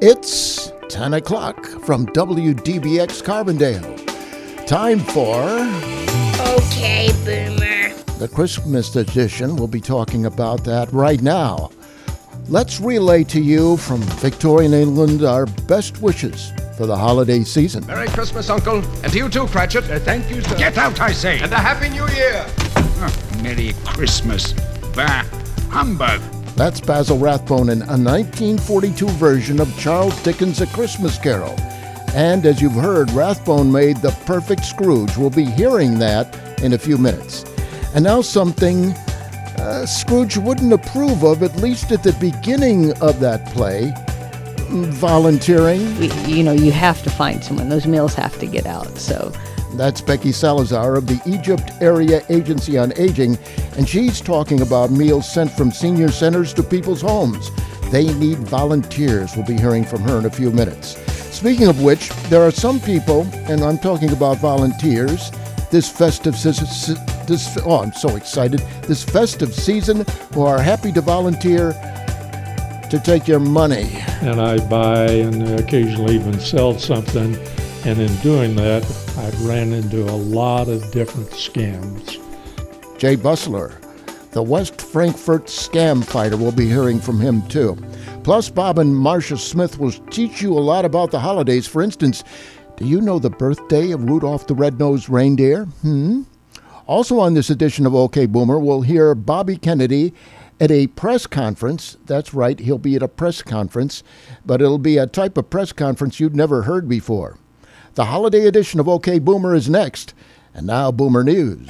It's 10 o'clock from WDBX Carbondale. Time for. Okay, Boomer. The Christmas edition. We'll be talking about that right now. Let's relay to you from Victorian England our best wishes for the holiday season. Merry Christmas, Uncle. And to you too, Cratchit. Uh, thank you, sir. Get out, I say. And a Happy New Year. Oh, Merry Christmas. Bah, humbug. That's Basil Rathbone in a 1942 version of Charles Dickens' A Christmas Carol. And as you've heard, Rathbone made the perfect Scrooge. We'll be hearing that in a few minutes. And now something uh, Scrooge wouldn't approve of, at least at the beginning of that play volunteering. You know, you have to find someone. Those meals have to get out. So that's Becky Salazar of the Egypt Area Agency on Aging, and she's talking about meals sent from senior centers to people's homes. They need volunteers. We'll be hearing from her in a few minutes. Speaking of which, there are some people, and I'm talking about volunteers, this festive this oh I'm so excited this festive season who are happy to volunteer to take your money. And I buy and occasionally even sell something and in doing that, I've ran into a lot of different scams. Jay Bussler, the West Frankfort scam fighter, we'll be hearing from him too. Plus, Bob and Marcia Smith will teach you a lot about the holidays. For instance, do you know the birthday of Rudolph the Red-Nosed Reindeer? Hmm? Also on this edition of OK Boomer, we'll hear Bobby Kennedy at a press conference. That's right, he'll be at a press conference, but it'll be a type of press conference you'd never heard before. The holiday edition of OK Boomer is next. And now, Boomer News.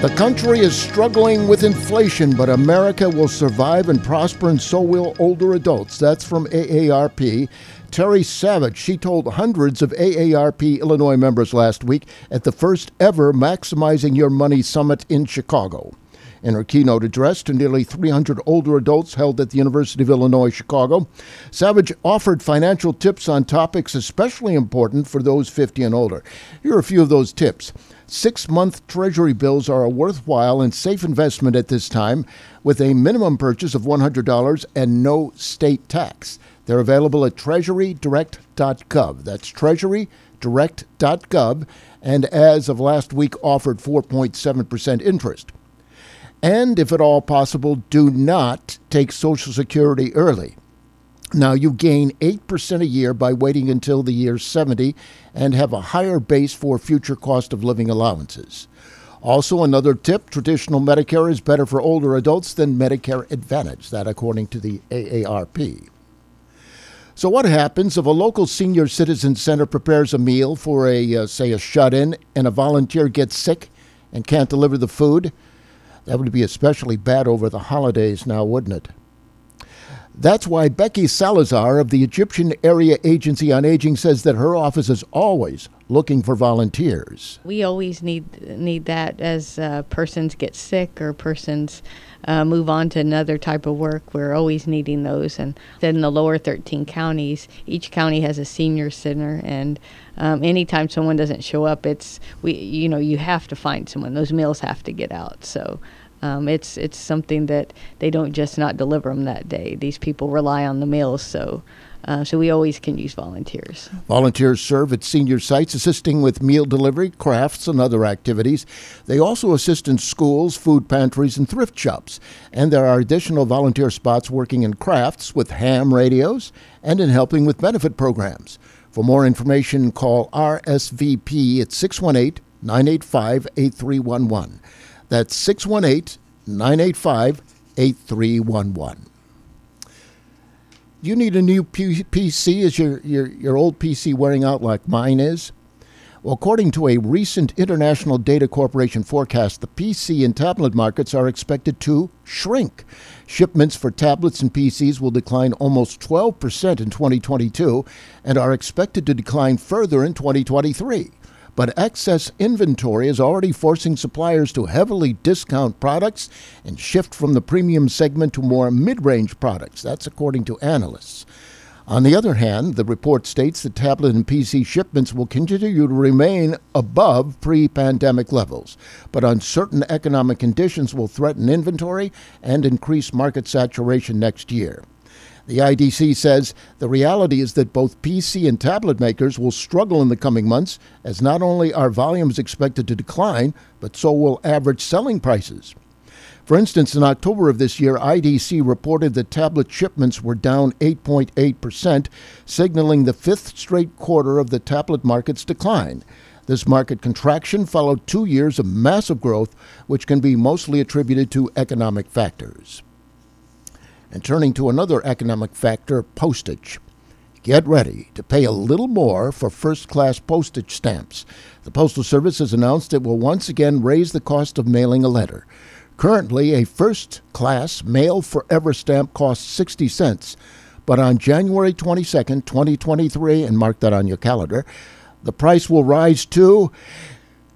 The country is struggling with inflation, but America will survive and prosper, and so will older adults. That's from AARP. Terry Savage, she told hundreds of AARP Illinois members last week at the first ever Maximizing Your Money Summit in Chicago. In her keynote address to nearly 300 older adults held at the University of Illinois Chicago, Savage offered financial tips on topics especially important for those 50 and older. Here are a few of those tips. Six month Treasury bills are a worthwhile and safe investment at this time with a minimum purchase of $100 and no state tax. They're available at treasurydirect.gov. That's treasurydirect.gov, and as of last week, offered 4.7% interest. And if at all possible, do not take Social Security early. Now, you gain 8% a year by waiting until the year 70 and have a higher base for future cost of living allowances. Also, another tip traditional Medicare is better for older adults than Medicare Advantage, that according to the AARP. So, what happens if a local senior citizen center prepares a meal for a, uh, say, a shut in and a volunteer gets sick and can't deliver the food? That would be especially bad over the holidays now, wouldn't it? That's why Becky Salazar of the Egyptian Area Agency on Aging says that her office is always looking for volunteers. We always need need that as uh, persons get sick or persons uh, move on to another type of work. We're always needing those. And then the lower 13 counties, each county has a senior center, and um, anytime someone doesn't show up, it's we you know you have to find someone. Those meals have to get out. So um, it's it's something that they don't just not deliver them that day. These people rely on the meals, so. Uh, so we always can use volunteers. Volunteers serve at senior sites, assisting with meal delivery, crafts, and other activities. They also assist in schools, food pantries, and thrift shops. And there are additional volunteer spots working in crafts with ham radios and in helping with benefit programs. For more information, call RSVP at 618 985 8311. That's 618 985 8311. You need a new P- PC? Is your, your, your old PC wearing out like mine is? Well, according to a recent International Data Corporation forecast, the PC and tablet markets are expected to shrink. Shipments for tablets and PCs will decline almost 12% in 2022 and are expected to decline further in 2023 but excess inventory is already forcing suppliers to heavily discount products and shift from the premium segment to more mid range products. That's according to analysts. On the other hand, the report states that tablet and PC shipments will continue to remain above pre pandemic levels, but uncertain economic conditions will threaten inventory and increase market saturation next year. The IDC says the reality is that both PC and tablet makers will struggle in the coming months, as not only are volumes expected to decline, but so will average selling prices. For instance, in October of this year, IDC reported that tablet shipments were down 8.8%, signaling the fifth straight quarter of the tablet market's decline. This market contraction followed two years of massive growth, which can be mostly attributed to economic factors. And turning to another economic factor, postage. Get ready to pay a little more for first class postage stamps. The Postal Service has announced it will once again raise the cost of mailing a letter. Currently, a first class mail forever stamp costs 60 cents, but on January 22, 2023, and mark that on your calendar, the price will rise to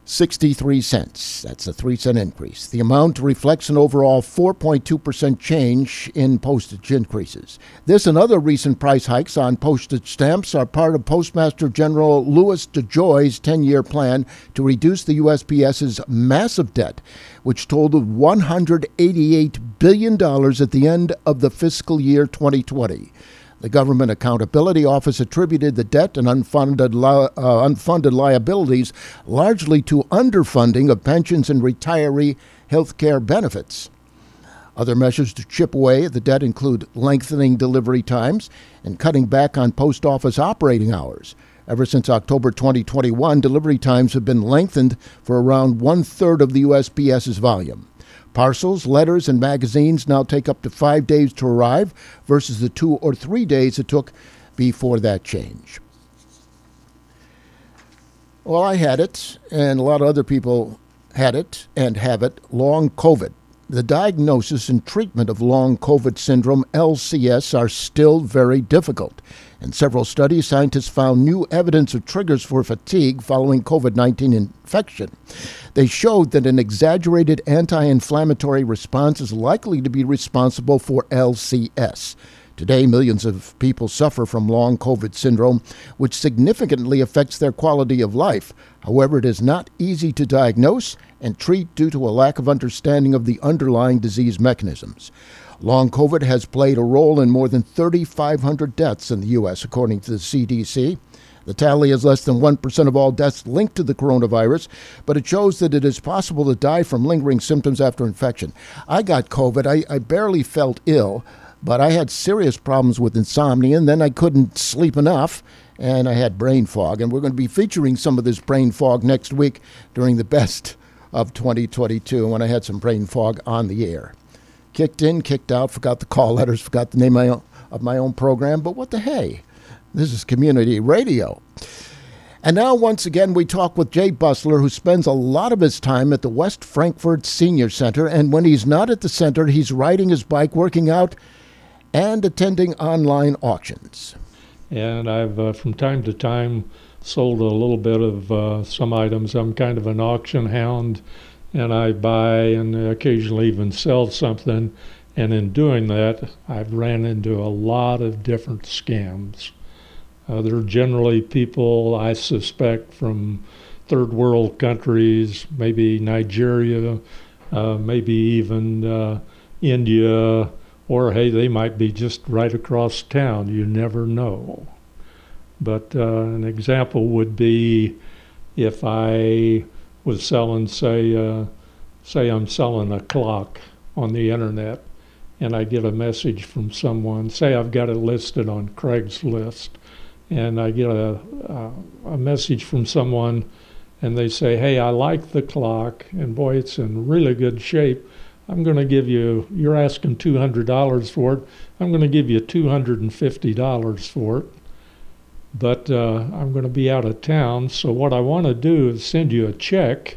63 cents. That's a 3 cent increase. The amount reflects an overall 4.2% change in postage increases. This and other recent price hikes on postage stamps are part of Postmaster General Louis DeJoy's 10 year plan to reduce the USPS's massive debt, which totaled $188 billion at the end of the fiscal year 2020. The Government Accountability Office attributed the debt and unfunded, li- uh, unfunded liabilities largely to underfunding of pensions and retiree health care benefits. Other measures to chip away at the debt include lengthening delivery times and cutting back on post office operating hours. Ever since October 2021, delivery times have been lengthened for around one third of the USPS's volume. Parcels, letters, and magazines now take up to five days to arrive versus the two or three days it took before that change. Well, I had it, and a lot of other people had it and have it long COVID. The diagnosis and treatment of long COVID syndrome, LCS, are still very difficult. In several studies, scientists found new evidence of triggers for fatigue following COVID 19 infection. They showed that an exaggerated anti inflammatory response is likely to be responsible for LCS. Today, millions of people suffer from long COVID syndrome, which significantly affects their quality of life. However, it is not easy to diagnose and treat due to a lack of understanding of the underlying disease mechanisms. Long COVID has played a role in more than 3,500 deaths in the U.S., according to the CDC. The tally is less than 1% of all deaths linked to the coronavirus, but it shows that it is possible to die from lingering symptoms after infection. I got COVID. I, I barely felt ill but I had serious problems with insomnia, and then I couldn't sleep enough, and I had brain fog. And we're going to be featuring some of this brain fog next week during the best of 2022 when I had some brain fog on the air. Kicked in, kicked out, forgot the call letters, forgot the name of my own program, but what the hey? This is community radio. And now, once again, we talk with Jay Bussler, who spends a lot of his time at the West Frankfort Senior Center. And when he's not at the center, he's riding his bike, working out, and attending online auctions. And I've, uh, from time to time, sold a little bit of uh, some items. I'm kind of an auction hound, and I buy and occasionally even sell something. And in doing that, I've ran into a lot of different scams. Uh, they're generally people I suspect from third world countries, maybe Nigeria, uh, maybe even uh, India, or hey, they might be just right across town. You never know. But uh, an example would be if I was selling, say, uh, say I'm selling a clock on the internet, and I get a message from someone. Say I've got it listed on Craigslist, and I get a, a, a message from someone, and they say, "Hey, I like the clock, and boy, it's in really good shape." I'm going to give you, you're asking $200 for it. I'm going to give you $250 for it. But uh, I'm going to be out of town. So, what I want to do is send you a check,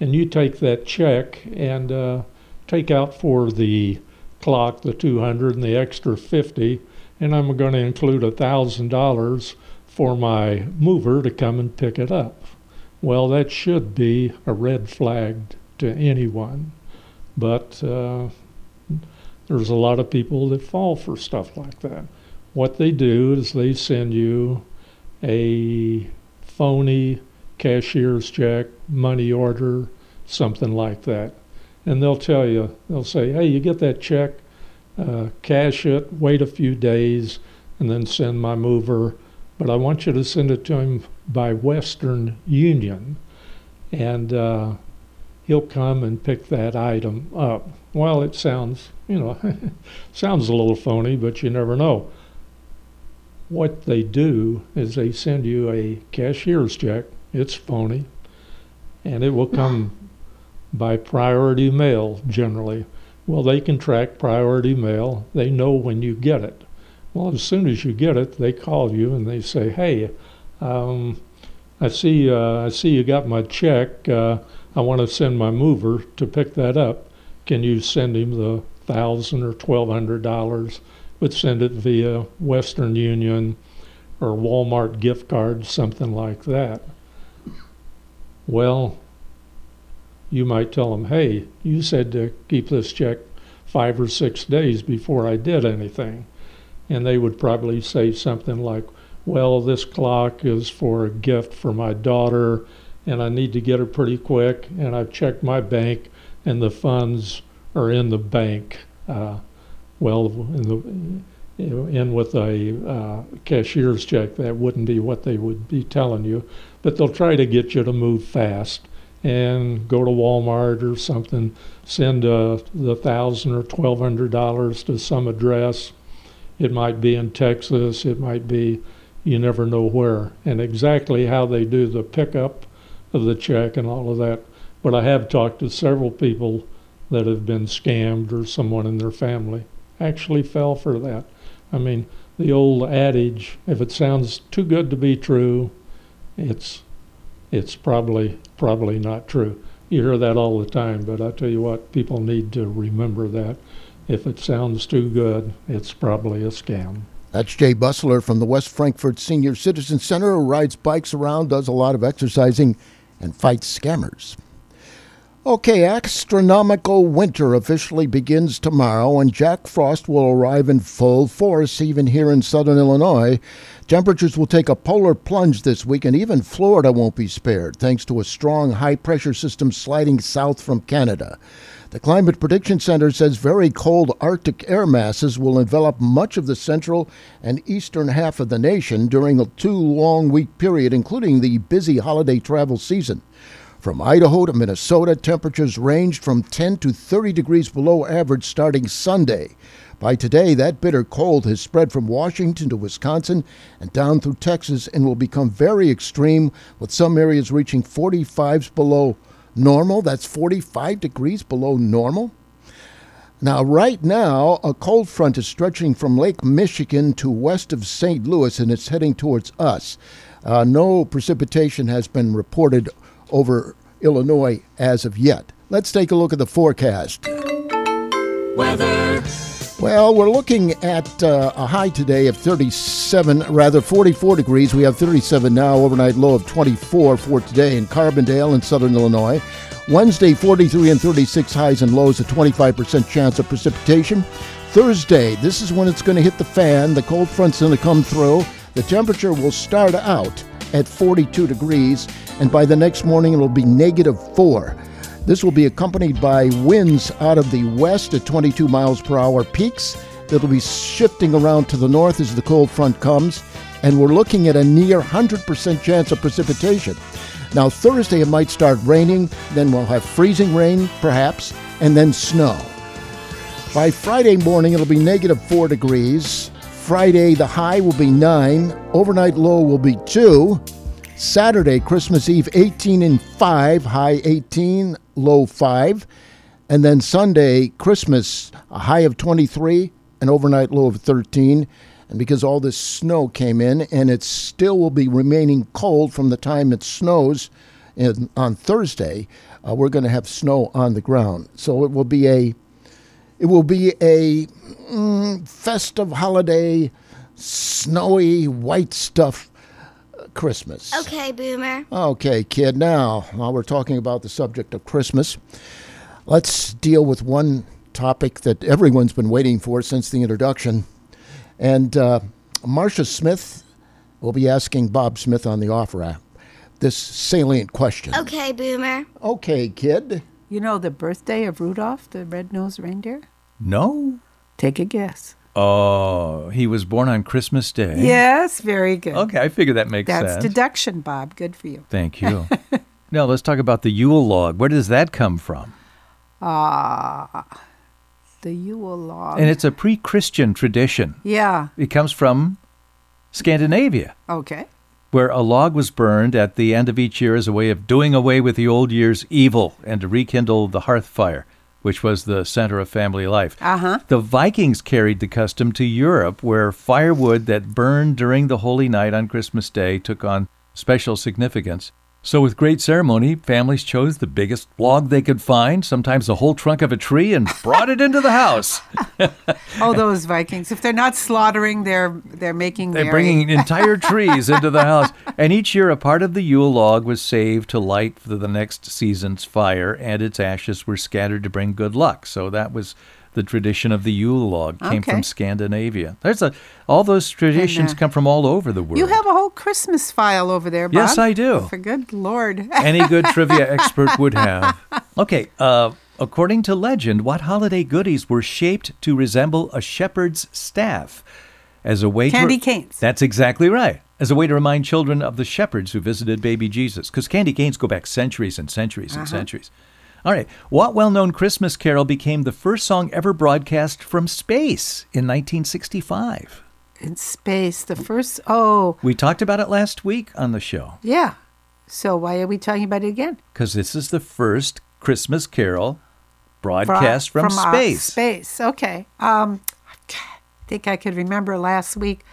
and you take that check and uh, take out for the clock the 200 and the extra 50 and I'm going to include $1,000 for my mover to come and pick it up. Well, that should be a red flag to anyone. But uh, there's a lot of people that fall for stuff like that. what they do is they send you a phony cashier's check, money order, something like that. And they'll tell you, they'll say, hey, you get that check, uh, cash it, wait a few days, and then send my mover. But I want you to send it to him by Western Union. And uh, he'll come and pick that item up. Well, it sounds, you know, sounds a little phony, but you never know. What they do is they send you a cashier's check. It's phony, and it will come by priority mail generally. Well, they can track priority mail. They know when you get it. Well, as soon as you get it, they call you and they say, "Hey, um, I see, uh, I see you got my check. Uh, I want to send my mover to pick that up. Can you send him the thousand or twelve hundred dollars? But send it via Western Union or Walmart gift card, something like that." Well, you might tell them, hey, you said to keep this check five or six days before I did anything. And they would probably say something like, well, this clock is for a gift for my daughter, and I need to get it pretty quick, and I've checked my bank, and the funds are in the bank. Uh, well, in, the, in with a uh, cashier's check, that wouldn't be what they would be telling you, but they'll try to get you to move fast and go to Walmart or something, send uh, the thousand or twelve hundred dollars to some address. It might be in Texas, it might be you never know where, and exactly how they do the pickup of the check and all of that. But I have talked to several people that have been scammed or someone in their family actually fell for that. I mean, the old adage, if it sounds too good to be true, it's it's probably probably not true. You hear that all the time, but I tell you what, people need to remember that. If it sounds too good, it's probably a scam. That's Jay Bussler from the West Frankfort Senior Citizen Center, who rides bikes around, does a lot of exercising, and fights scammers. Okay, astronomical winter officially begins tomorrow, and Jack Frost will arrive in full force even here in southern Illinois. Temperatures will take a polar plunge this week, and even Florida won't be spared, thanks to a strong high pressure system sliding south from Canada. The Climate Prediction Center says very cold Arctic air masses will envelop much of the central and eastern half of the nation during a two long week period, including the busy holiday travel season. From Idaho to Minnesota, temperatures ranged from 10 to 30 degrees below average starting Sunday. By today, that bitter cold has spread from Washington to Wisconsin and down through Texas and will become very extreme, with some areas reaching 45s below normal. That's 45 degrees below normal. Now, right now, a cold front is stretching from Lake Michigan to west of St. Louis and it's heading towards us. Uh, no precipitation has been reported over Illinois as of yet. Let's take a look at the forecast. Weather. Well, we're looking at uh, a high today of 37, rather 44 degrees. We have 37 now, overnight low of 24 for today in Carbondale in southern Illinois. Wednesday, 43 and 36 highs and lows, a 25% chance of precipitation. Thursday, this is when it's going to hit the fan. The cold front's going to come through. The temperature will start out at 42 degrees, and by the next morning, it'll be negative 4. This will be accompanied by winds out of the west at 22 miles per hour peaks that'll be shifting around to the north as the cold front comes, and we're looking at a near 100% chance of precipitation. Now, Thursday it might start raining, then we'll have freezing rain, perhaps, and then snow. By Friday morning, it'll be negative 4 degrees. Friday, the high will be 9, overnight low will be 2. Saturday, Christmas Eve, 18 and 5, high 18, low 5. And then Sunday, Christmas, a high of 23, an overnight low of 13. And because all this snow came in, and it still will be remaining cold from the time it snows in, on Thursday, uh, we're going to have snow on the ground. So it will be a it will be a mm, festive holiday, snowy white stuff uh, Christmas. Okay, Boomer. Okay, kid. Now, while we're talking about the subject of Christmas, let's deal with one topic that everyone's been waiting for since the introduction. And uh, Marcia Smith will be asking Bob Smith on the Off Ramp this salient question. Okay, Boomer. Okay, kid. You know the birthday of Rudolph, the red-nosed reindeer? No. Take a guess. Oh, he was born on Christmas Day. Yes, very good. Okay, I figure that makes That's sense. That's deduction, Bob. Good for you. Thank you. now let's talk about the Yule log. Where does that come from? Ah, the Yule log. And it's a pre-Christian tradition. yeah. It comes from Scandinavia, Okay. Where a log was burned at the end of each year as a way of doing away with the old year's evil and to rekindle the hearth fire, which was the center of family life. Uh huh. The Vikings carried the custom to Europe, where firewood that burned during the Holy Night on Christmas Day took on special significance. So, with great ceremony, families chose the biggest log they could find, sometimes the whole trunk of a tree, and brought it into the house. Oh, those Vikings! If they're not slaughtering, they're they're making. They're bringing entire trees into the house. And each year, a part of the Yule log was saved to light for the next season's fire, and its ashes were scattered to bring good luck. So that was the tradition of the Yule log. Came Okay. from Scandinavia. There's a all those traditions uh, come from all over the world. You have a whole Christmas file over there, Bob. Yes, I do. For good Lord. Any good trivia expert would have. Okay, uh, according to legend, what holiday goodies were shaped to resemble a shepherd's staff as a way Candy to canes. That's exactly right. As a way to remind children of the shepherds who visited baby Jesus, because candy canes go back centuries and centuries and Uh-huh. centuries. All right, what well-known Christmas carol became the first song ever broadcast from space in 1965? In space, the first. Oh, We talked about it last week on the show. yeah. So why are we talking about it again? because this is the first Christmas carol broadcast from, uh, space. space. Okay. Um, I think I could remember last week.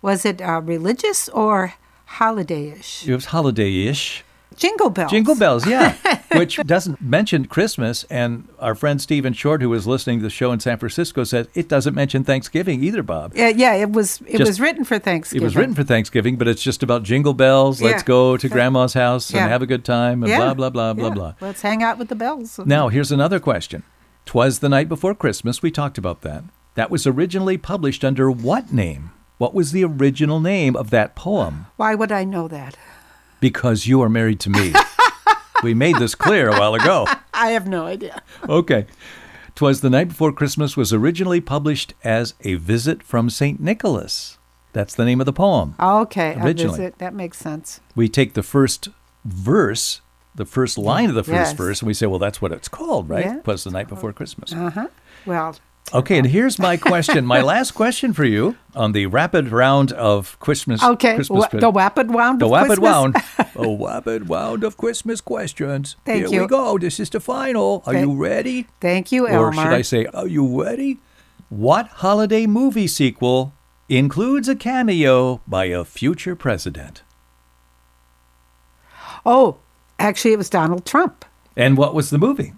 Was it uh, religious or holiday-ish? It was holiday-ish. Jingle bells. Jingle bells, yeah, which doesn't mention Christmas. And our friend Stephen Short, who was listening to the show in San Francisco, said it doesn't mention Thanksgiving either, Bob. Yeah, yeah. It was. It Just- was written for Thanksgiving. It was written for Thanksgiving, but it's just about jingle bells. Let's go to grandma's house Yeah. and have a good time and Yeah. blah, blah, blah, blah, blah. Let's hang out with the bells. Now, here's another question. Twas the night before Christmas. We talked about that. That was originally published under what name? What was the original name of that poem? Why would I know that? Because you are married to me. we made this clear a while ago. I have no idea. Okay. Twas the Night Before Christmas was originally published as A Visit from St. Nicholas. That's the name of the poem. Okay, a Originally. visit. That makes sense. We take the first verse, the first line of the first Yes. verse, and we say, well, that's what it's called, right? Yeah. Twas the Night Before Christmas. Uh huh. Well, Okay, and here's my question, my last question for you on the rapid round of Christmas. okay. Christmas the wapid wound. The of rapid Christmas? wound. a rapid wound of Christmas questions. Thank Here we go. This is the final. Are Thank- you ready? Thank you, Elmer. Or should I say, are you ready? What holiday movie sequel includes a cameo by a future president? Oh, actually, it was Donald Trump. And what was the movie?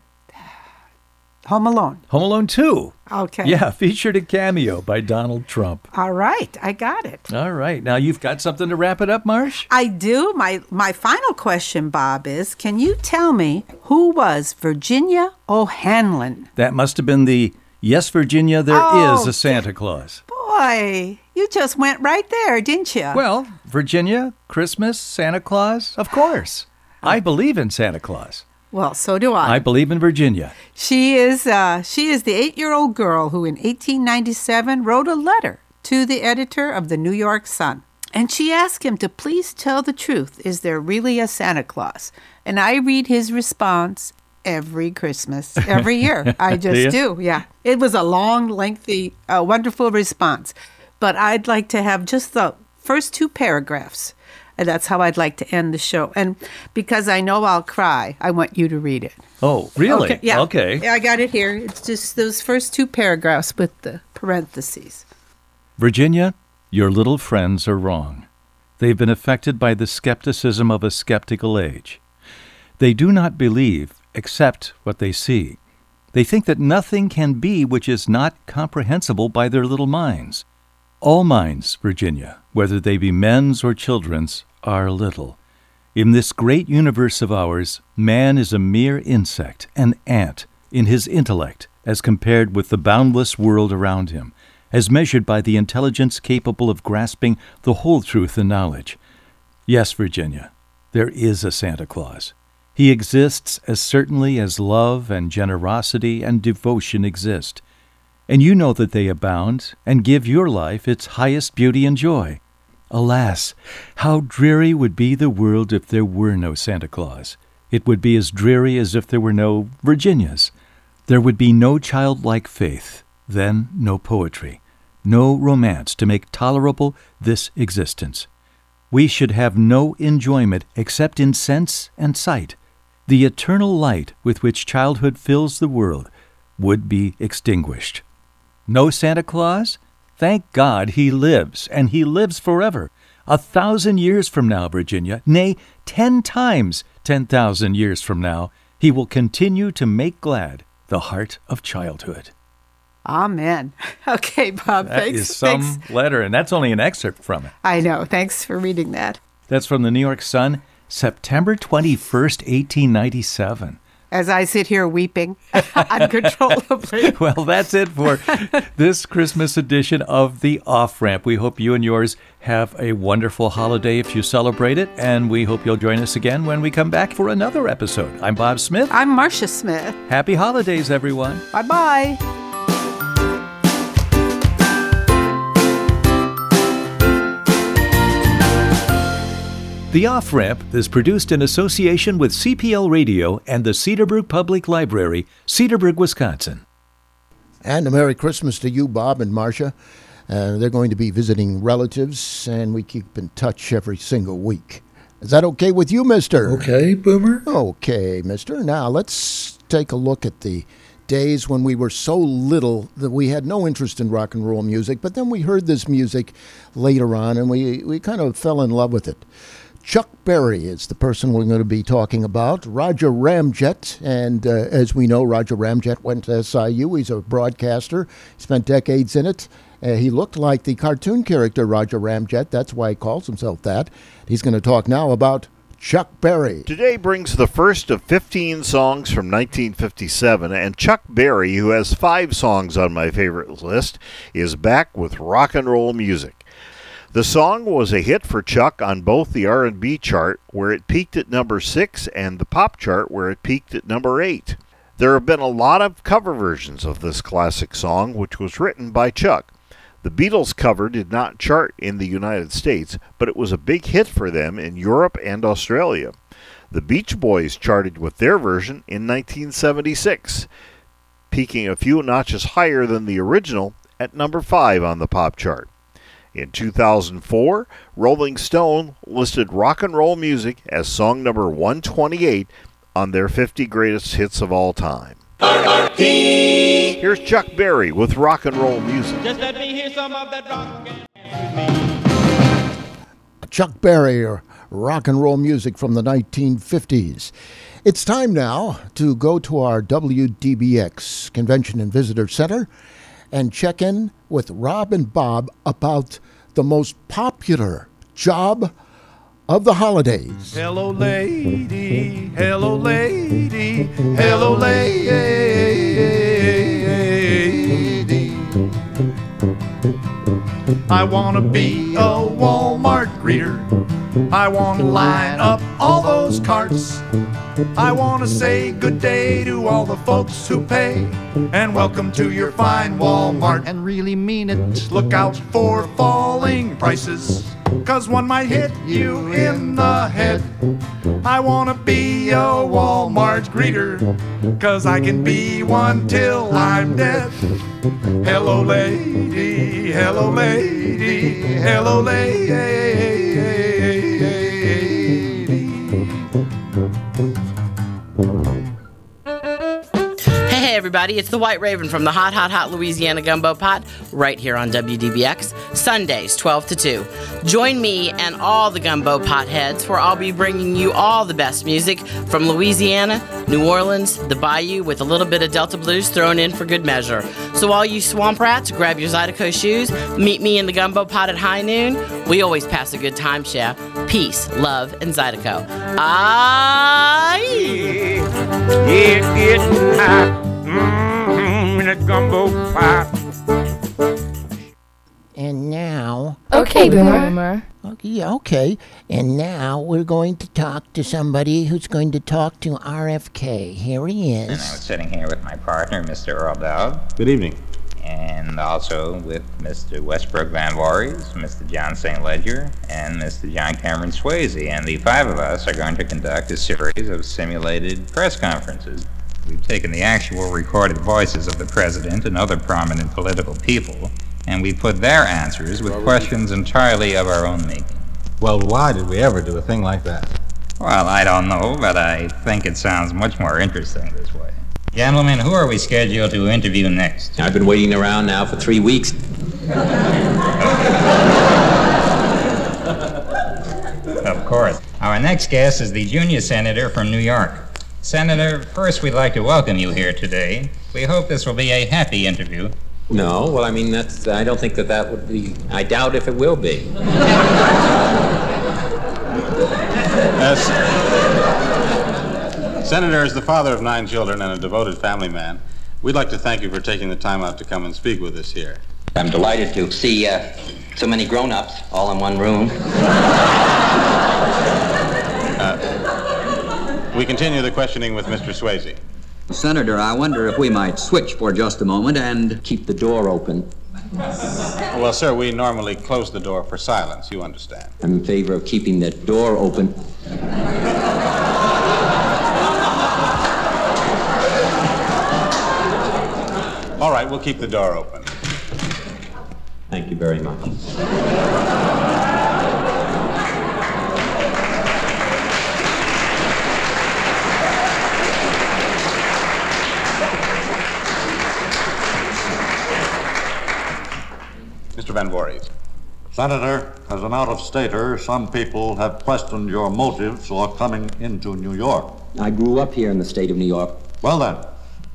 Home Alone. Home Alone 2. Okay. Yeah, featured a cameo by Donald Trump. All right, I got it. All right. Now you've got something to wrap it up, Marsh? I do. My my final question, Bob, is: Can you tell me who was Virginia O'Hanlon? That must have been the Yes, Virginia, There oh, is Oh, a Santa Claus. Boy, you just went right there, didn't you? Well, Virginia, Christmas, Santa Claus, of course. I believe in Santa Claus. Well, so do I. I believe in Virginia. She is uh, she is the eight-year-old girl who, in 1897, wrote a letter to the editor of the New York Sun, and she asked him to please tell the truth. Is there really a Santa Claus? And I read his response every Christmas, every year. I just you? do. Yeah, it was a long, lengthy, uh, wonderful response, but I'd like to have just the first two paragraphs. And that's how I'd like to end the show. And because I know I'll cry, I want you to read it. Oh, really? Okay, yeah. Okay. Yeah, I got it here. It's just those first two paragraphs with the parentheses. Virginia, your little friends are wrong. They've been affected by the skepticism of a skeptical age. They do not believe except what they see. They think that nothing can be which is not comprehensible by their little minds. All minds, Virginia, whether they be men's or children's, are little. In this great universe of ours, man is a mere insect, an ant, in his intellect, as compared with the boundless world around him. as measured by the intelligence capable of grasping the whole truth and knowledge. Yes, Virginia, there is a Santa Claus. He exists as certainly as love and generosity and devotion exist. And you know that they abound and give your life its highest beauty and joy. Alas, how dreary would be the world if there were no Santa Claus. It would be as dreary as if there were no Virginias. There would be no childlike faith, then no poetry, no romance to make tolerable this existence. We should have no enjoyment except in sense and sight. The eternal light with which childhood fills the world would be extinguished. No Santa Claus? Thank God he lives, and he lives forever. A thousand years from now, Virginia, nay, ten times ten thousand years from now, he will continue to make glad the heart of childhood. Amen. Okay, Bob. That thanks. is some thanks. letter, and that's only an excerpt from it. I know. Thanks for reading that. That's from the New York Sun, September 21st, 1897. As I sit here weeping uncontrollably. Well, that's it for this Christmas edition of The Off Ramp. We hope you and yours have a wonderful holiday if you celebrate it, and we hope you'll join us again when we come back for another episode. I'm Bob Smith. I'm Marcia Smith. Happy holidays, everyone. Bye bye. The Off Ramp is produced in association with CPL Radio and the Cedarburg Public Library, Cedarburg, Wisconsin. And a Merry Christmas to you, Bob and Marcia. Uh, they're going to be visiting relatives, and we keep in touch every single week. Is that okay with you, mister? Okay, Boomer. Okay, mister. Now let's take a look at the days when we were so little that we had no interest in rock and roll music, but then we heard this music later on and we, we kind of fell in love with it. Chuck Berry is the person we're going to be talking about. Roger Ramjet, and uh, as we know, Roger Ramjet went to SIU. He's a broadcaster, spent decades in it. Uh, he looked like the cartoon character Roger Ramjet. That's why he calls himself that. He's going to talk now about Chuck Berry. Today brings the first of 15 songs from 1957, and Chuck Berry, who has five songs on my favorite list, is back with rock and roll music. The song was a hit for Chuck on both the R&B chart where it peaked at number 6 and the pop chart where it peaked at number 8. There have been a lot of cover versions of this classic song which was written by Chuck. The Beatles cover did not chart in the United States, but it was a big hit for them in Europe and Australia. The Beach Boys charted with their version in 1976, peaking a few notches higher than the original at number 5 on the pop chart. In 2004, Rolling Stone listed rock and roll music as song number 128 on their 50 greatest hits of all time. Here's Chuck Berry with rock and roll music. Just let me hear some of that rock. Chuck Berry, or rock and roll music from the 1950s. It's time now to go to our WDBX Convention and Visitor Center and check in with Rob and Bob about the most popular job of the holidays. Hello, lady. Hello, lady. Hello, lady. I want to be a Walmart greeter. I want to line up all those carts. I want to say good day to all the folks who pay and welcome to your fine Walmart and really mean it. Look out for falling prices, cause one might hit you in the head. I want to be a Walmart greeter, cause I can be one till I'm dead. Hello, lady, hello, lady, hello, lady. Everybody, it's the White Raven from the Hot Hot Hot Louisiana Gumbo Pot right here on WDBX, Sundays 12 to 2. Join me and all the Gumbo Pot heads where I'll be bringing you all the best music from Louisiana, New Orleans, the Bayou with a little bit of Delta Blues thrown in for good measure. So all you swamp rats, grab your Zydeco shoes, meet me in the Gumbo Pot at high noon. We always pass a good time, chef. Peace, love, and Zydeco. Aye! Get getting hot mm, in a gumbo pot. somebody- Boomer. Okay, yeah, okay. And now we're going to talk to somebody who's going to talk to RFK. Here he And I was is. sitting here with my partner, Mr. Earle Doud. Good evening. And also with Mr. Westbrook Van Voorhis, Mr. John St. Ledger, and Mr. John Cameron Swayze. And the five of us are going to conduct a series of simulated press conferences. We've taken the actual recorded voices of the president and other prominent political people, and we put their answers with questions entirely of our own making. Well, why did we ever do a thing like that? Well, I don't know, but I think it sounds much more interesting this way. Gentlemen, who are we scheduled to interview next? I've been waiting around now for three weeks. Of course. Our next guest is the junior senator from New York. Senator, first we'd like to welcome you here today. We hope this will be a happy interview. No, well, I mean, that's, I don't think that that would be, I doubt if it will be. Yes. Senator is the father of nine children and a devoted family man. We'd like to thank you for taking the time out to come and speak with us here. I'm delighted to see uh, so many grown-ups all in one room. Uh, we continue the questioning with Mr. Swayze. Senator, I wonder if we might switch for just a moment and keep the door open. Well, sir, we normally close the door for silence, you understand. I'm in favor of keeping that door open. All right, we'll keep the door open. Thank you very much. Mr. Van Voorhis. Senator, as an out-of-stater, some people have questioned your motives for coming into New York. I grew up here in the state of New York. Well then,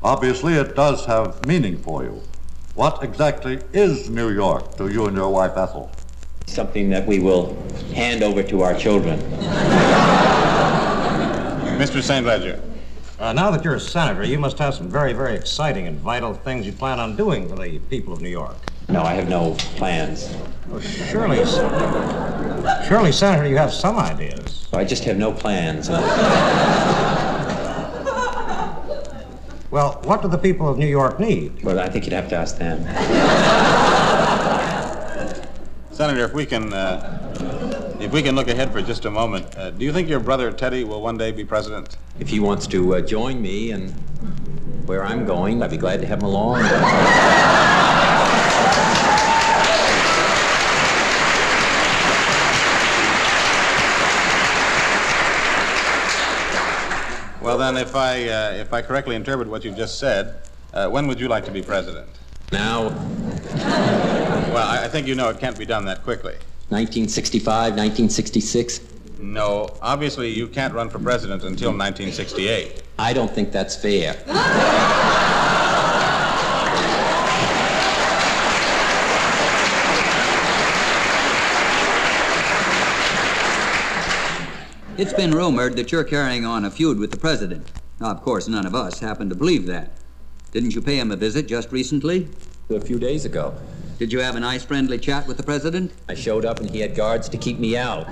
obviously it does have meaning for you. What exactly is New York to you and your wife Ethel? Something that we will hand over to our children. Mr. St. Ledger. Uh, now that you're a senator, you must have some very, very exciting and vital things you plan on doing for the people of New York. No, I have no plans. Well, surely, surely, Senator, you have some ideas. I just have no plans. Well, what do the people of New York need? Well, I think you'd have to ask them. Senator, if we can, uh, if we can look ahead for just a moment, uh, do you think your brother Teddy will one day be president? If he wants to uh, join me and where I'm going, I'd be glad to have him along. Well, then, if I uh, if I correctly interpret what you've just said, uh, when would you like to be president? Now, Well, I, I think you know it can't be done that quickly. 1965, 1966. No, obviously you can't run for president until 1968. I don't think that's fair. It's been rumored that you're carrying on a feud with the president. Now, of course, none of us happen to believe that. Didn't you pay him a visit just recently? A few days ago. Did you have a nice friendly chat with the president? I showed up and he had guards to keep me out.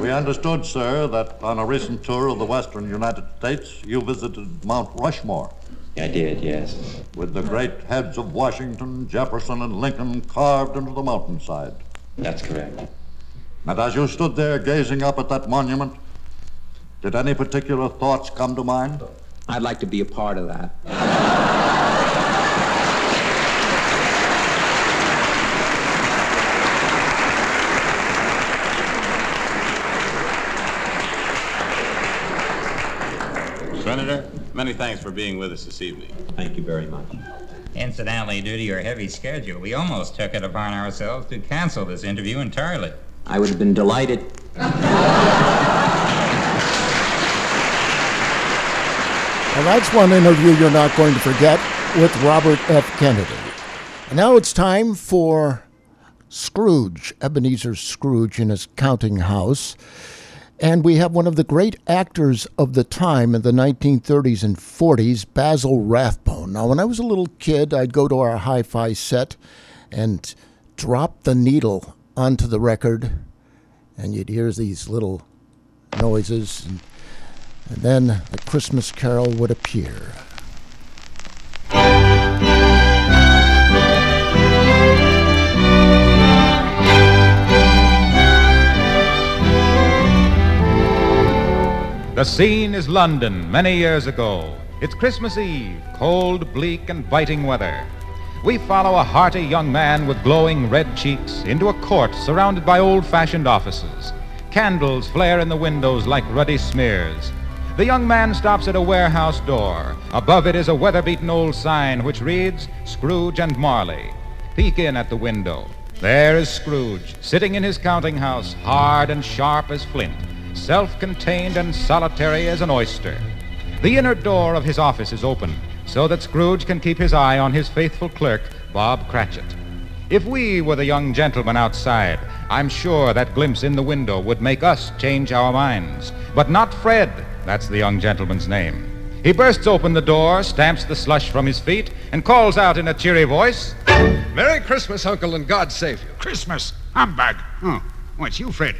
We understood, sir, that on a recent tour of the western United States, you visited Mount Rushmore. I did, yes. With the great heads of Washington, Jefferson, and Lincoln carved into the mountainside. That's correct. And as you stood there gazing up at that monument, did any particular thoughts come to mind? I'd like to be a part of that. Senator, many thanks for being with us this evening. Thank you very much. Incidentally, due to your heavy schedule, we almost took it upon ourselves to cancel this interview entirely. I would have been delighted. Well, that's one interview you're not going to forget with Robert F. Kennedy. And now it's time for Scrooge, Ebenezer Scrooge, in his counting house. And we have one of the great actors of the time in the 1930s and 40s, Basil Rathbone. Now, when I was a little kid, I'd go to our hi fi set and drop the needle onto the record, and you'd hear these little noises, and, and then the Christmas carol would appear. The scene is London many years ago. It's Christmas Eve, cold, bleak, and biting weather. We follow a hearty young man with glowing red cheeks into a court surrounded by old fashioned offices. Candles flare in the windows like ruddy smears. The young man stops at a warehouse door. Above it is a weather beaten old sign which reads Scrooge and Marley. Peek in at the window. There is Scrooge, sitting in his counting house, hard and sharp as flint self contained and solitary as an oyster. The inner door of his office is open so that Scrooge can keep his eye on his faithful clerk, Bob Cratchit. If we were the young gentleman outside, I'm sure that glimpse in the window would make us change our minds. But not Fred. That's the young gentleman's name. He bursts open the door, stamps the slush from his feet, and calls out in a cheery voice Merry Christmas, Uncle, and God save you. Christmas? Humbug. Oh, oh it's you, Fred.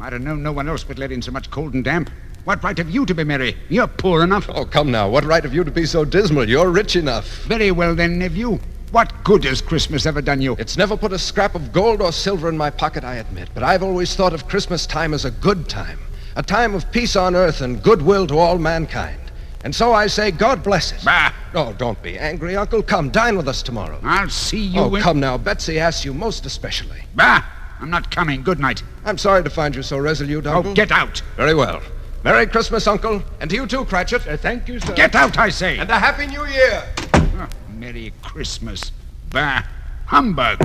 I'd have known no one else would let in so much cold and damp. What right have you to be merry? You're poor enough. Oh, come now. What right have you to be so dismal? You're rich enough. Very well, then, nephew. What good has Christmas ever done you? It's never put a scrap of gold or silver in my pocket, I admit. But I've always thought of Christmas time as a good time. A time of peace on earth and goodwill to all mankind. And so I say, God bless it. Bah! Oh, don't be angry, Uncle. Come, dine with us tomorrow. I'll see you Oh, in... come now. Betsy asks you most especially. Bah! I'm not coming. Good night. I'm sorry to find you so resolute, Uncle. Oh, get out. Very well. Merry Christmas, Uncle. And to you too, Cratchit. Uh, thank you, sir. Get out, I say. And a Happy New Year. Oh, Merry Christmas. Bah! Humbug.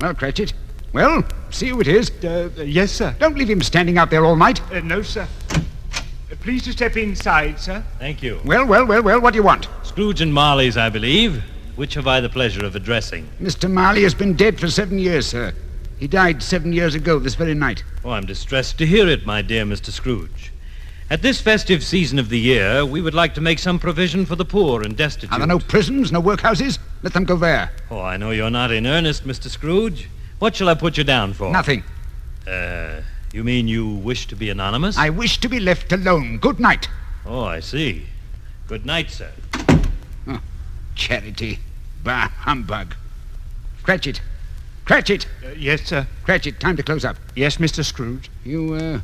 Well, Cratchit. Well, see who it is. Uh, yes, sir. Don't leave him standing out there all night. Uh, no, sir. Uh, please to step inside, sir. Thank you. Well, well, well, well, what do you want? Scrooge and Marley's, I believe. Which have I the pleasure of addressing? Mr. Marley has been dead for seven years, sir. He died seven years ago this very night. Oh, I'm distressed to hear it, my dear Mr. Scrooge. At this festive season of the year, we would like to make some provision for the poor and destitute. Are there no prisons, no workhouses? Let them go there. Oh, I know you're not in earnest, Mr. Scrooge. What shall I put you down for? Nothing. Uh, you mean you wish to be anonymous? I wish to be left alone. Good night. Oh, I see. Good night, sir. Oh, charity. Bah, humbug. Cratchit. Cratchit! Uh, yes, sir. Cratchit, time to close up. Yes, Mr. Scrooge. You, uh,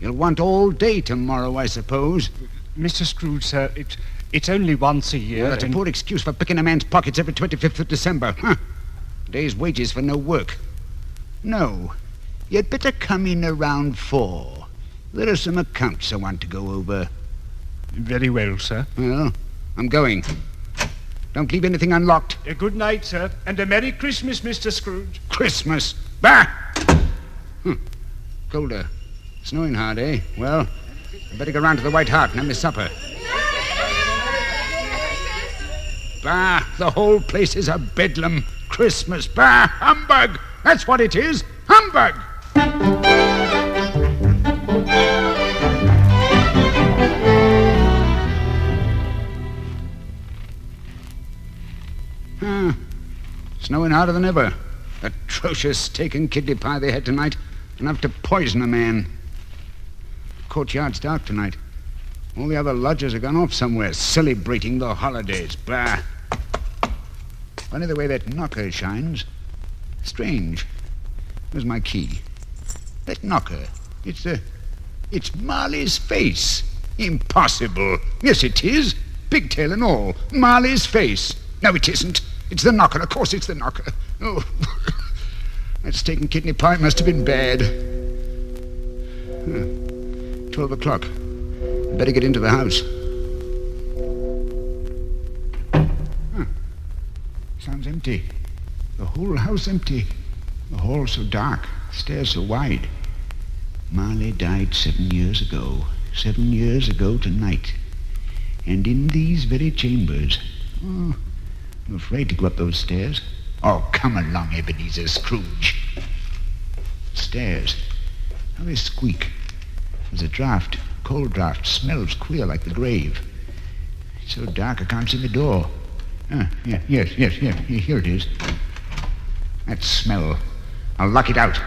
you'll want all day tomorrow, I suppose. Mr. Scrooge, sir, it's, it's only once a year. Well, that's a poor excuse for picking a man's pockets every 25th of December. Huh. Day's wages for no work. No. You'd better come in around four. There are some accounts I want to go over. Very well, sir. Well, I'm going. Don't leave anything unlocked. A good night, sir, and a Merry Christmas, Mr. Scrooge. Christmas. Bah! Hmm. Colder. Snowing hard, eh? Well, I better go round to the White Hart and have my supper. Bah! The whole place is a bedlam. Christmas. Bah! Humbug! That's what it is. Humbug! Snowing harder than ever. Atrocious steak and kidney pie they had tonight. Enough to poison a man. Courtyard's dark tonight. All the other lodgers have gone off somewhere, celebrating the holidays. Bah! Funny the way that knocker shines. Strange. Where's my key? That knocker. It's uh, it's Marley's face. Impossible. Yes, it is. Pigtail and all. Marley's face. No, it isn't. It's the knocker. Of course, it's the knocker. Oh, that steak and kidney pie must have been bad. Huh. Twelve o'clock. Better get into the house. Huh. Sounds empty. The whole house empty. The hall so dark. Stairs so wide. Marley died seven years ago. Seven years ago tonight. And in these very chambers. Oh, I'm afraid to go up those stairs. Oh, come along, Ebenezer Scrooge. Stairs. How they squeak. There's a draft, cold draft. Smells queer like the grave. It's so dark I can't see the door. Ah, yeah, yes, yes, yes. Here it is. That smell. I'll lock it out.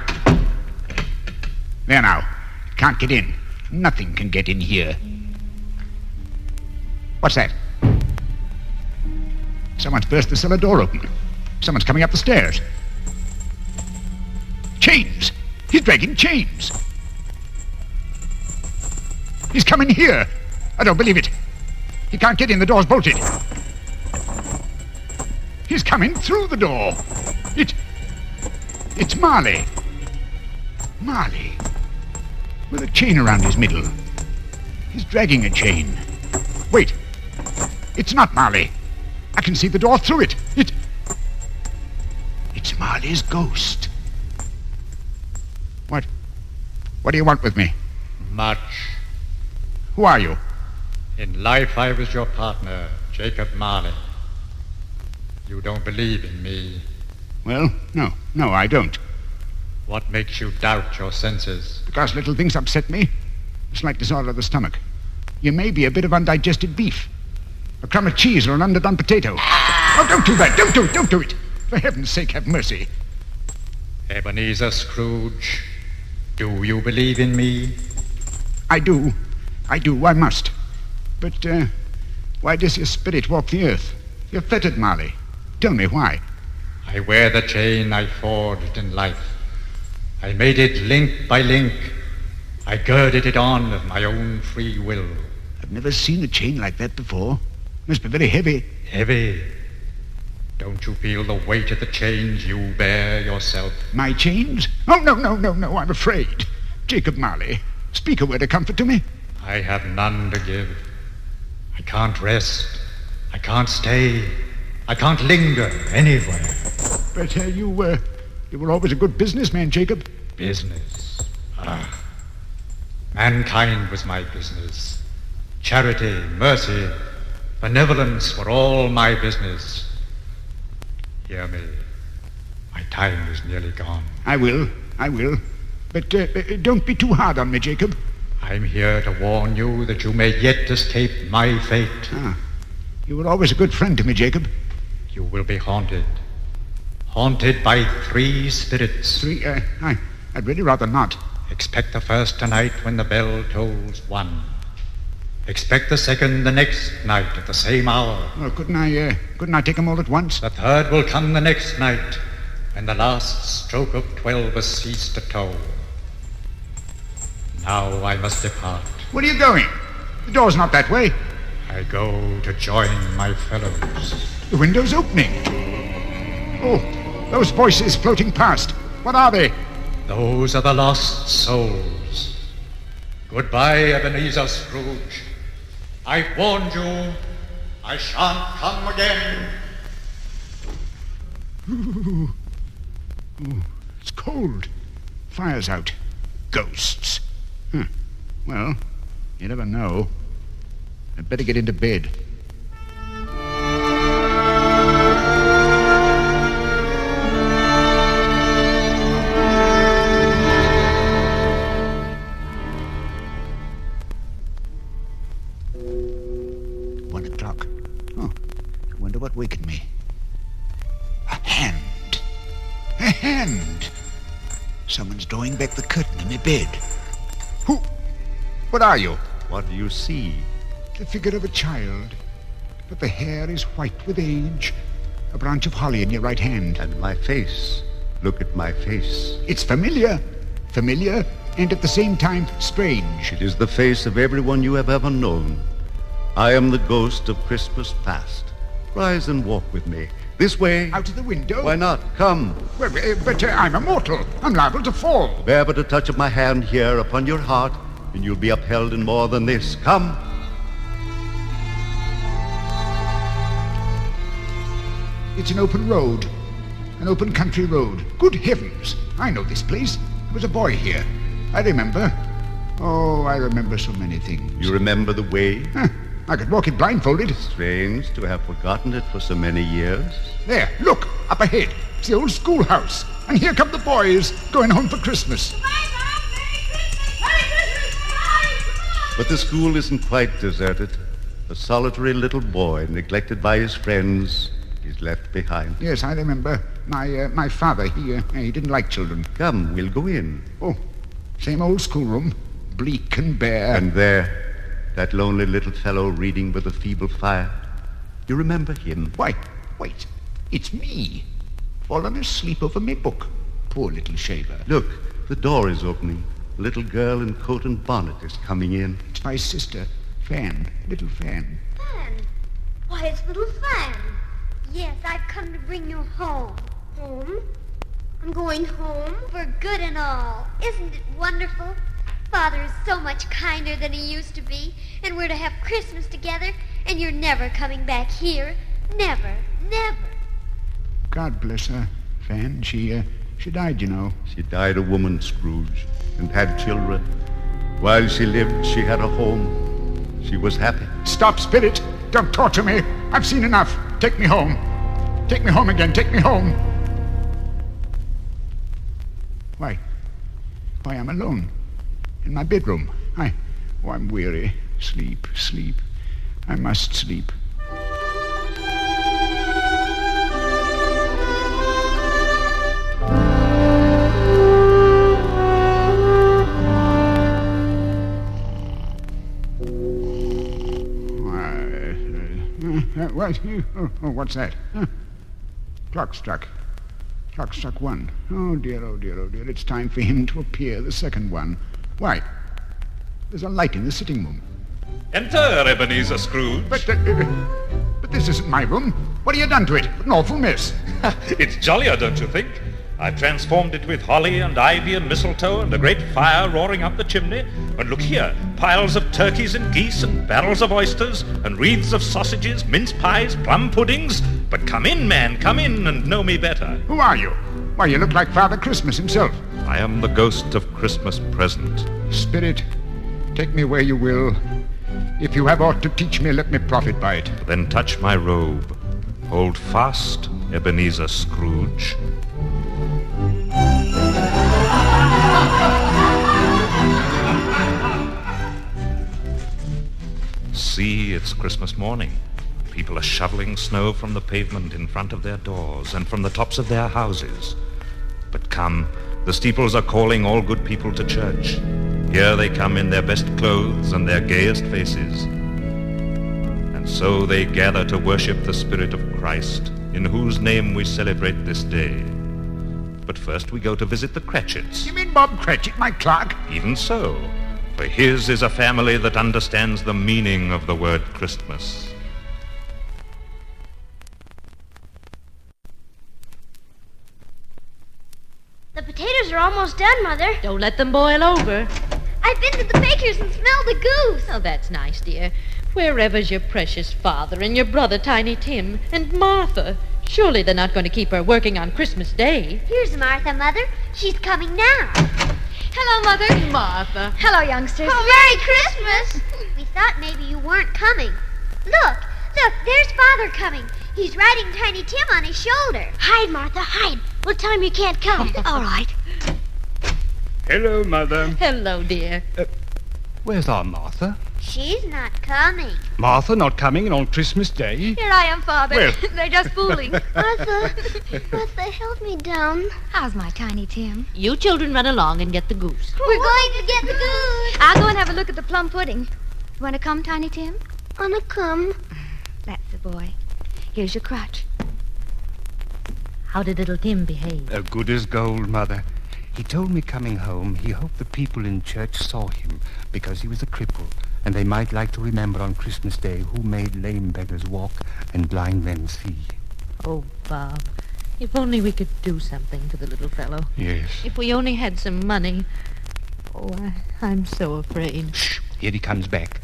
There now. Can't get in. Nothing can get in here. What's that? Someone's burst the cellar door open. Someone's coming up the stairs. Chains! He's dragging chains! He's coming here! I don't believe it. He can't get in, the door's bolted. He's coming through the door. It. It's Marley. Marley. With a chain around his middle. He's dragging a chain. Wait. It's not Marley. I can see the door through it. It. It's Marley's ghost. What? What do you want with me? Much. Who are you? In life, I was your partner, Jacob Marley. You don't believe in me. Well, no, no, I don't. What makes you doubt your senses? Because little things upset me. A slight disorder of the stomach. You may be a bit of undigested beef. A crumb of cheese or an underdone potato. Oh, don't do that. Don't do it. Don't do it. For heaven's sake, have mercy. Ebenezer Scrooge, do you believe in me? I do. I do. I must. But, uh, why does your spirit walk the earth? You're fettered, Marley. Tell me why. I wear the chain I forged in life. I made it link by link. I girded it on of my own free will. I've never seen a chain like that before. Must be very heavy. Heavy? Don't you feel the weight of the chains you bear yourself? My chains? Oh, no, no, no, no, I'm afraid. Jacob Marley, speak a word of comfort to me. I have none to give. I can't rest. I can't stay. I can't linger anywhere. But uh, you were, you were always a good businessman, Jacob. Business? Ah. Mankind was my business. Charity, mercy, benevolence were all my business. Hear me. My time is nearly gone. I will, I will. But uh, uh, don't be too hard on me, Jacob. I'm here to warn you that you may yet escape my fate. Ah, you were always a good friend to me, Jacob. You will be haunted. Haunted by three spirits. Three? Uh, I, I'd really rather not. Expect the first tonight when the bell tolls one. Expect the second the next night at the same hour. Well, couldn't I, uh, couldn't I take 'em all at once? The third will come the next night when the last stroke of twelve has ceased to toll. Now I must depart. Where are you going? The door's not that way. I go to join my fellows. The window's opening. Oh, those voices floating past. What are they? Those are the lost souls. Goodbye, Ebenezer Scrooge. I warned you. I shan't come again. Ooh. Ooh, it's cold. Fire's out. Ghosts. Huh. Well, you never know. I'd better get into bed. The curtain in my bed. Who? What are you? What do you see? The figure of a child. But the hair is white with age. A branch of holly in your right hand. And my face. Look at my face. It's familiar. Familiar, and at the same time strange. It is the face of everyone you have ever known. I am the ghost of Christmas past. Rise and walk with me. This way. Out of the window? Why not? Come. Well, uh, but uh, I'm a mortal. I'm liable to fall. Bear but a touch of my hand here upon your heart, and you'll be upheld in more than this. Come. It's an open road. An open country road. Good heavens! I know this place. I was a boy here. I remember. Oh, I remember so many things. You remember the way? Huh. I could walk it blindfolded. Strange to have forgotten it for so many years. There, look, up ahead. It's the old schoolhouse. And here come the boys, going home for Christmas. But the school isn't quite deserted. A solitary little boy, neglected by his friends, is left behind. Yes, I remember. My uh, my father, he uh, he didn't like children. Come, we'll go in. Oh, same old schoolroom, bleak and bare. And there, that lonely little fellow reading with a feeble fire. You remember him? Why, wait, it's me. Fallen asleep over my book. Poor little shaver. Look, the door is opening. A little girl in coat and bonnet is coming in. It's my sister, Fan, little Fan. Fan? Why, it's little Fan. Yes, I've come to bring you home. Home? I'm going home for good and all. Isn't it wonderful? Father is so much kinder than he used to be, and we're to have Christmas together, and you're never coming back here. Never, never. God bless her, Fan. She, uh, she died, you know. She died a woman, Scrooge, and had children. While she lived, she had a home. She was happy. Stop, Spirit! Don't torture me! I've seen enough! Take me home! Take me home again! Take me home! Why? Why, I'm alone. In my bedroom. I. Oh, I'm weary. Sleep, sleep. I must sleep. Uh, what? Oh, what's that? Huh. Clock struck. Clock struck one. Oh dear, oh dear, oh dear. It's time for him to appear, the second one. Why? There's a light in the sitting room. Enter, Ebenezer Scrooge. But, uh, uh, but this isn't my room. What have you done to it? An awful mess. it's jollier, don't you think? I've transformed it with holly and ivy and mistletoe and a great fire roaring up the chimney. And look here, piles of turkeys and geese and barrels of oysters and wreaths of sausages, mince pies, plum puddings. But come in, man, come in and know me better. Who are you? Why, you look like Father Christmas himself. I am the ghost of Christmas present. Spirit, take me where you will. If you have aught to teach me, let me profit by it. Then touch my robe. Hold fast, Ebenezer Scrooge. See, it's Christmas morning. People are shoveling snow from the pavement in front of their doors and from the tops of their houses. But come, the steeples are calling all good people to church. Here they come in their best clothes and their gayest faces. And so they gather to worship the Spirit of Christ, in whose name we celebrate this day. But first we go to visit the Cratchits. You mean Bob Cratchit, my clerk? Even so, for his is a family that understands the meaning of the word Christmas. Potatoes are almost done, Mother. Don't let them boil over. I've been to the baker's and smelled the goose. Oh, that's nice, dear. Wherever's your precious father and your brother, Tiny Tim, and Martha? Surely they're not going to keep her working on Christmas Day. Here's Martha, Mother. She's coming now. Hello, Mother. Martha. Hello, youngsters. Oh, Merry Christmas. we thought maybe you weren't coming. Look, look, there's Father coming. He's riding Tiny Tim on his shoulder. Hide, Martha, hide. We'll tell him you can't come. All right. Hello, Mother. Hello, dear. Uh, where's our Martha? She's not coming. Martha not coming on Christmas Day? Here I am, Father. Well. They're just fooling. Martha, Martha, help me down. How's my Tiny Tim? You children run along and get the goose. We're going to get the goose. I'll go and have a look at the plum pudding. You want to come, Tiny Tim? Wanna come. That's the boy. Here's your crutch. How did little Tim behave? Uh, good as gold, Mother. He told me coming home he hoped the people in church saw him because he was a cripple, and they might like to remember on Christmas Day who made lame beggars walk and blind men see. Oh, Bob, if only we could do something for the little fellow. Yes. If we only had some money. Oh, I, I'm so afraid. Shh! Here he comes back.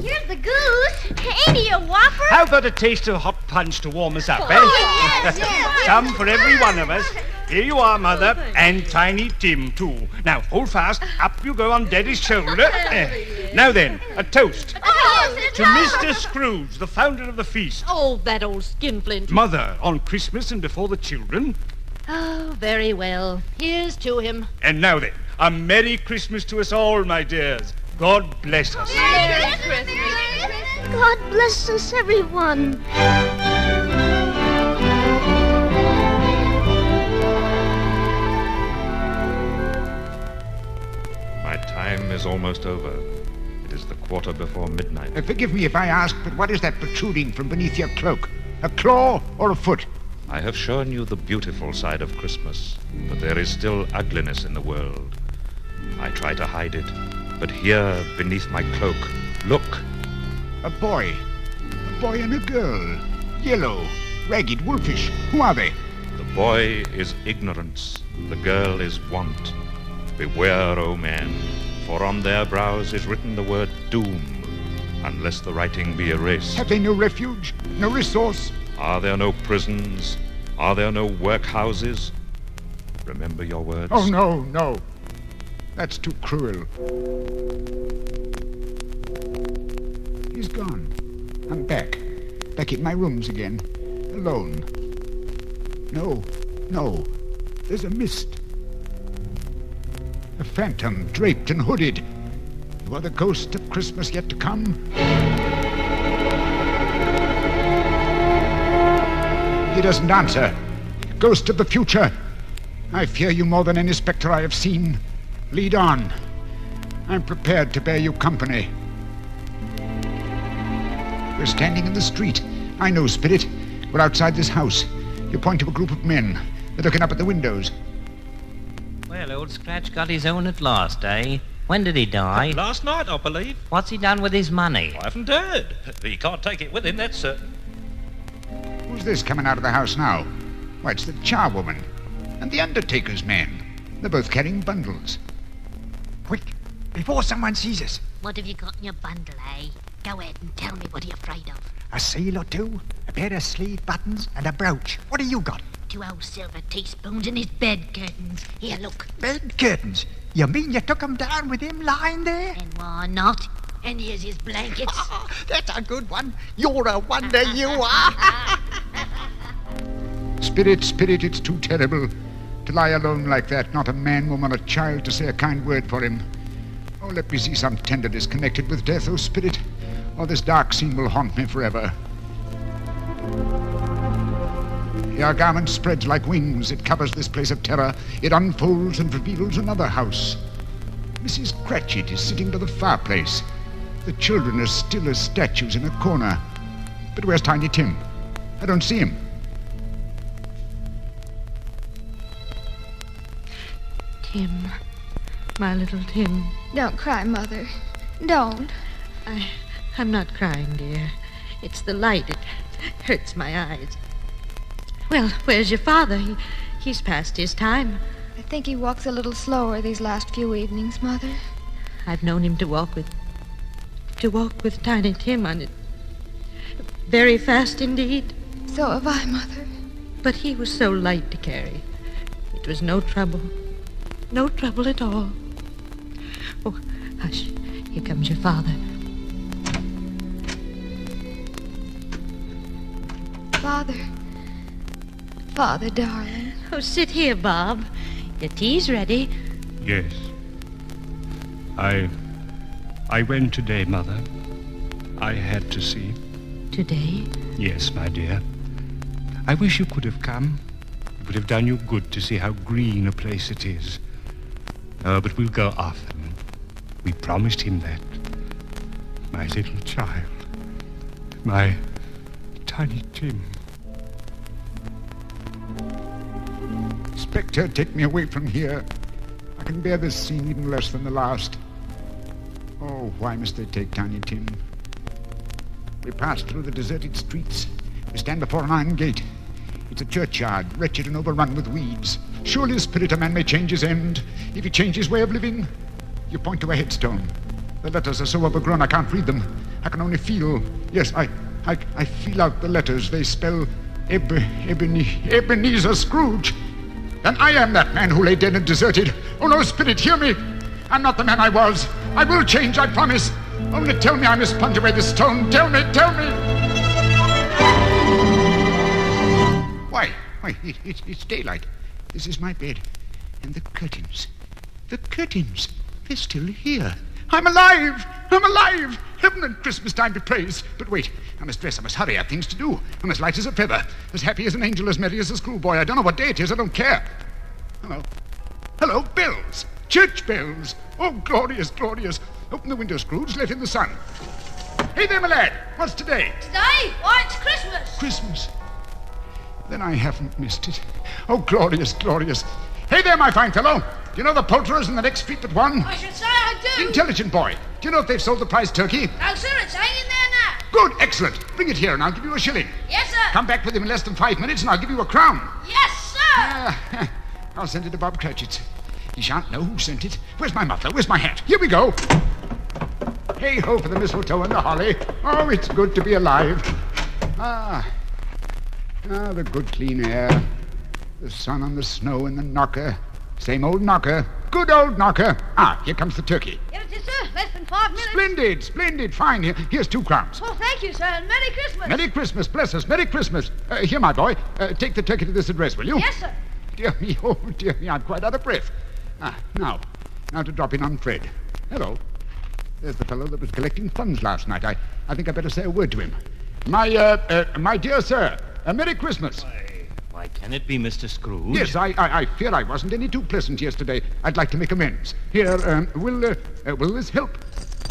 Here's the goose. Ain't he a whopper? How about a taste of hot punch to warm us up, eh? Oh, yes, yes. Some for every one of us. Here you are, Mother, and Tiny Tim, too. Now, hold fast. Up you go on Daddy's shoulder. Eh. Now then, a toast. Oh, To Mr. Scrooge, the founder of the feast. Oh, that old skinflint. Mother, on Christmas and before the children. Oh, very well. Here's to him. And now then, a Merry Christmas to us all, my dears. God bless us. Merry Christmas. God bless us, everyone. My time is almost over. It is the quarter before midnight. Uh, forgive me if I ask, but what is that protruding from beneath your cloak? A claw or a foot? I have shown you the beautiful side of Christmas, but there is still ugliness in the world. I try to hide it, but here, beneath my cloak, look. A boy. A boy and a girl. Yellow, ragged, wolfish. Who are they? The boy is ignorance, the girl is want. Beware, O man, for on their brows is written the word doom, unless the writing be erased. Have they no refuge? No resource? Are there no prisons? Are there no workhouses? Remember your words. Oh, no, no. That's too cruel. He's gone. I'm back. Back in my rooms again. Alone. No, no. There's a mist. A phantom draped and hooded. You are the ghost of Christmas yet to come? He doesn't answer. Ghost of the future. I fear you more than any spectre I have seen. Lead on. I'm prepared to bear you company. We're standing in the street. I know, Spirit. We're outside this house. You point to a group of men. They're looking up at the windows. Well, old Scratch got his own at last, eh? When did he die? Last night, I believe. What's he done with his money? I haven't heard. He can't take it with him, that's certain. Who's this coming out of the house now? Why, it's the charwoman and the undertaker's man. They're both carrying bundles. Quick, before someone sees us. What have you got in your bundle, eh? Go ahead and tell me what are you're afraid of. A seal or two, a pair of sleeve buttons, and a brooch. What have you got? Two old silver teaspoons and his bed curtains. Here, look. Bed curtains? You mean you took 'em down with him lying there? And why not? And here's his blankets. That's a good one. You're a wonder, you are. Spirit, spirit, it's too terrible. To lie alone like that, not a man, woman, or child to say a kind word for him. Oh, let me see some tenderness connected with death, oh spirit, or this dark scene will haunt me forever. Your garment spreads like wings. It covers this place of terror. It unfolds and reveals another house. Mrs. Cratchit is sitting by the fireplace. The children are still as statues in a corner. But where's Tiny Tim? I don't see him. Tim. My little Tim. Don't cry, Mother. Don't. I, I'm not crying, dear. It's the light. It hurts my eyes. Well, where's your father? He, he's past his time. I think he walks a little slower these last few evenings, Mother. I've known him to walk with. to walk with Tiny Tim on it. Very fast indeed. So have I, Mother. But he was so light to carry. It was no trouble. No trouble at all. Oh, hush. Here comes your father. Father. Father, darling. Oh, sit here, Bob. Your tea's ready. Yes. I. I went today, Mother. I had to see. Today? Yes, my dear. I wish you could have come. It would have done you good to see how green a place it is. Oh, but we'll go often. We promised him that. My little child. My tiny Tim. Spectre, take me away from here. I can bear this scene even less than the last. Oh, why must they take Tiny Tim? We pass through the deserted streets. We stand before an iron gate. It's a churchyard, wretched and overrun with weeds. Surely the spirit of man may change his end, if he change his way of living. You point to a headstone. The letters are so overgrown I can't read them. I can only feel. Yes, I, I, I feel out the letters. They spell Eb, Ebene, Ebenezer Scrooge. Then I am that man who lay dead and deserted. Oh no, spirit, hear me. I'm not the man I was. I will change, I promise. Only tell me I must plunge away this stone. Tell me, tell me. Why? Why, it, it, it's daylight. This is my bed. And the curtains. The curtains. They're still here. I'm alive! I'm alive! Heaven and Christmas time be praised. But wait, I must dress, I must hurry, I have things to do. I'm as light as a feather, as happy as an angel, as merry as a schoolboy. I don't know what day it is, I don't care. Hello. Hello, bells! Church bells! Oh, glorious, glorious. Open the window, Scrooge, let in the sun. Hey there, my lad. What's today? Today? Why, it's Christmas. Christmas. Then I haven't missed it. Oh, glorious, glorious. Hey there, my fine fellow. Do you know the poulterers in the next street that won? I should say I do. Intelligent boy. Do you know if they've sold the prize turkey? No, sir, it's hanging there now. Good, excellent. Bring it here and I'll give you a shilling. Yes, sir. Come back with him in less than five minutes and I'll give you a crown. Yes, sir. Uh, I'll send it to Bob Cratchit's. He shan't know who sent it. Where's my muffler? Where's my hat? Here we go. Hey ho for the mistletoe and the holly. Oh, it's good to be alive. Ah. Ah, the good clean air. The sun on the snow and the knocker. Same old knocker. Good old knocker. Ah, here comes the turkey. Here it is, sir. Less than five minutes. Splendid, splendid. Fine. Here, here's two crowns. Oh, thank you, sir, and Merry Christmas. Merry Christmas. Bless us. Merry Christmas. Uh, here, my boy. Uh, take the turkey to this address, will you? Yes, sir. Dear me, oh, dear me, I'm quite out of breath. Ah, now, now to drop in on Fred. Hello. There's the fellow that was collecting funds last night. I, I think I'd better say a word to him. My, uh, uh my dear sir, a Merry Christmas. Why, can it be Mr. Scrooge? Yes, I, I, I fear I wasn't any too pleasant yesterday. I'd like to make amends. Here, um, will, uh, uh, will this help?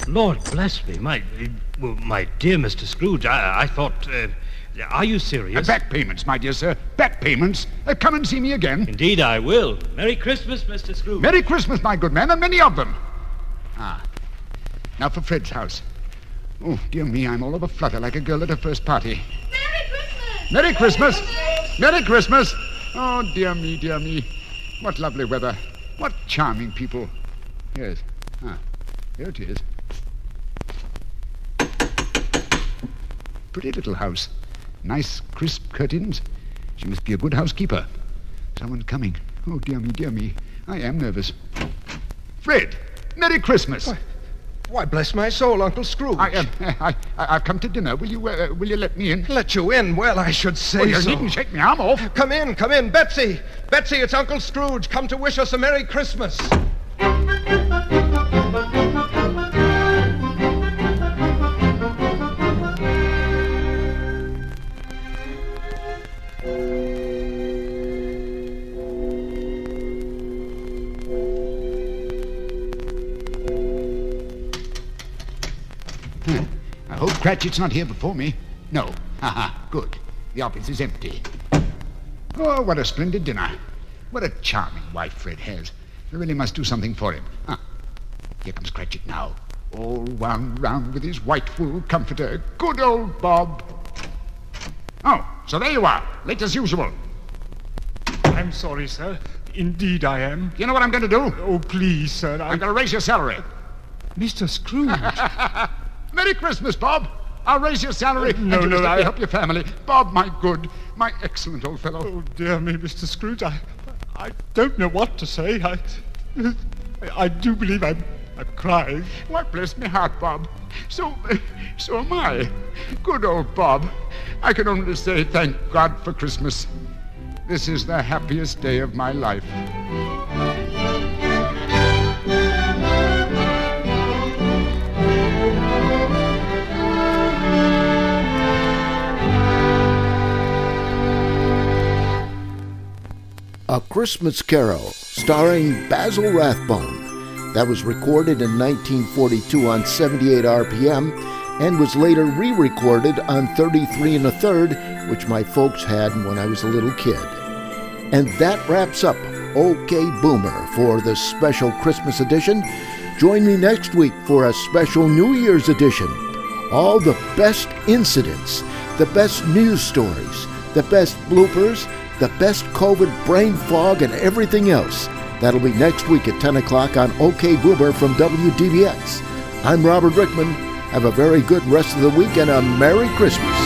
Lord bless me, my, uh, well, my dear Mr. Scrooge, I, I thought, uh, are you serious? Uh, back payments, my dear sir. Back payments. Uh, come and see me again. Indeed, I will. Merry Christmas, Mr. Scrooge. Merry Christmas, my good man, and many of them. Ah, now for Fred's house. Oh, dear me, I'm all of a flutter like a girl at her first party. Merry Christmas! Merry Christmas! Merry Christmas! Oh, dear me, dear me. What lovely weather. What charming people. Yes. Ah, here it is. Pretty little house. Nice, crisp curtains. She must be a good housekeeper. Someone's coming. Oh, dear me, dear me. I am nervous. Fred, Merry Christmas. Why bless my soul, Uncle Scrooge. I, um, I, I, have come to dinner. Will you, uh, will you let me in? Let you in? Well, I should say oh, you so. needn't shake me arm off. Come in, come in. Betsy, Betsy, it's Uncle Scrooge. Come to wish us a Merry Christmas. Cratchit's not here before me. No. Ha ha. Good. The office is empty. Oh, what a splendid dinner. What a charming wife Fred has. I really must do something for him. Ah, here comes Cratchit now. All wound round with his white wool comforter. Good old Bob. Oh, so there you are. Late as usual. I'm sorry, sir. Indeed I am. You know what I'm going to do? Oh, please, sir. I... I'm going to raise your salary. Mr. Scrooge. Merry Christmas, Bob. I'll raise your salary. No, and no, I help your family. Bob, my good, my excellent old fellow. Oh, dear me, Mr. Scrooge. I, I don't know what to say. I, I do believe I'm, I'm crying. Why, bless me heart, Bob. So, so am I. Good old Bob. I can only say thank God for Christmas. This is the happiest day of my life. A Christmas Carol, starring Basil Rathbone. That was recorded in 1942 on 78 RPM and was later re recorded on 33 and a third, which my folks had when I was a little kid. And that wraps up OK Boomer for this special Christmas edition. Join me next week for a special New Year's edition. All the best incidents, the best news stories, the best bloopers, the best COVID brain fog, and everything else. That'll be next week at 10 o'clock on OK Boomer from WDBX. I'm Robert Rickman. Have a very good rest of the week and a Merry Christmas.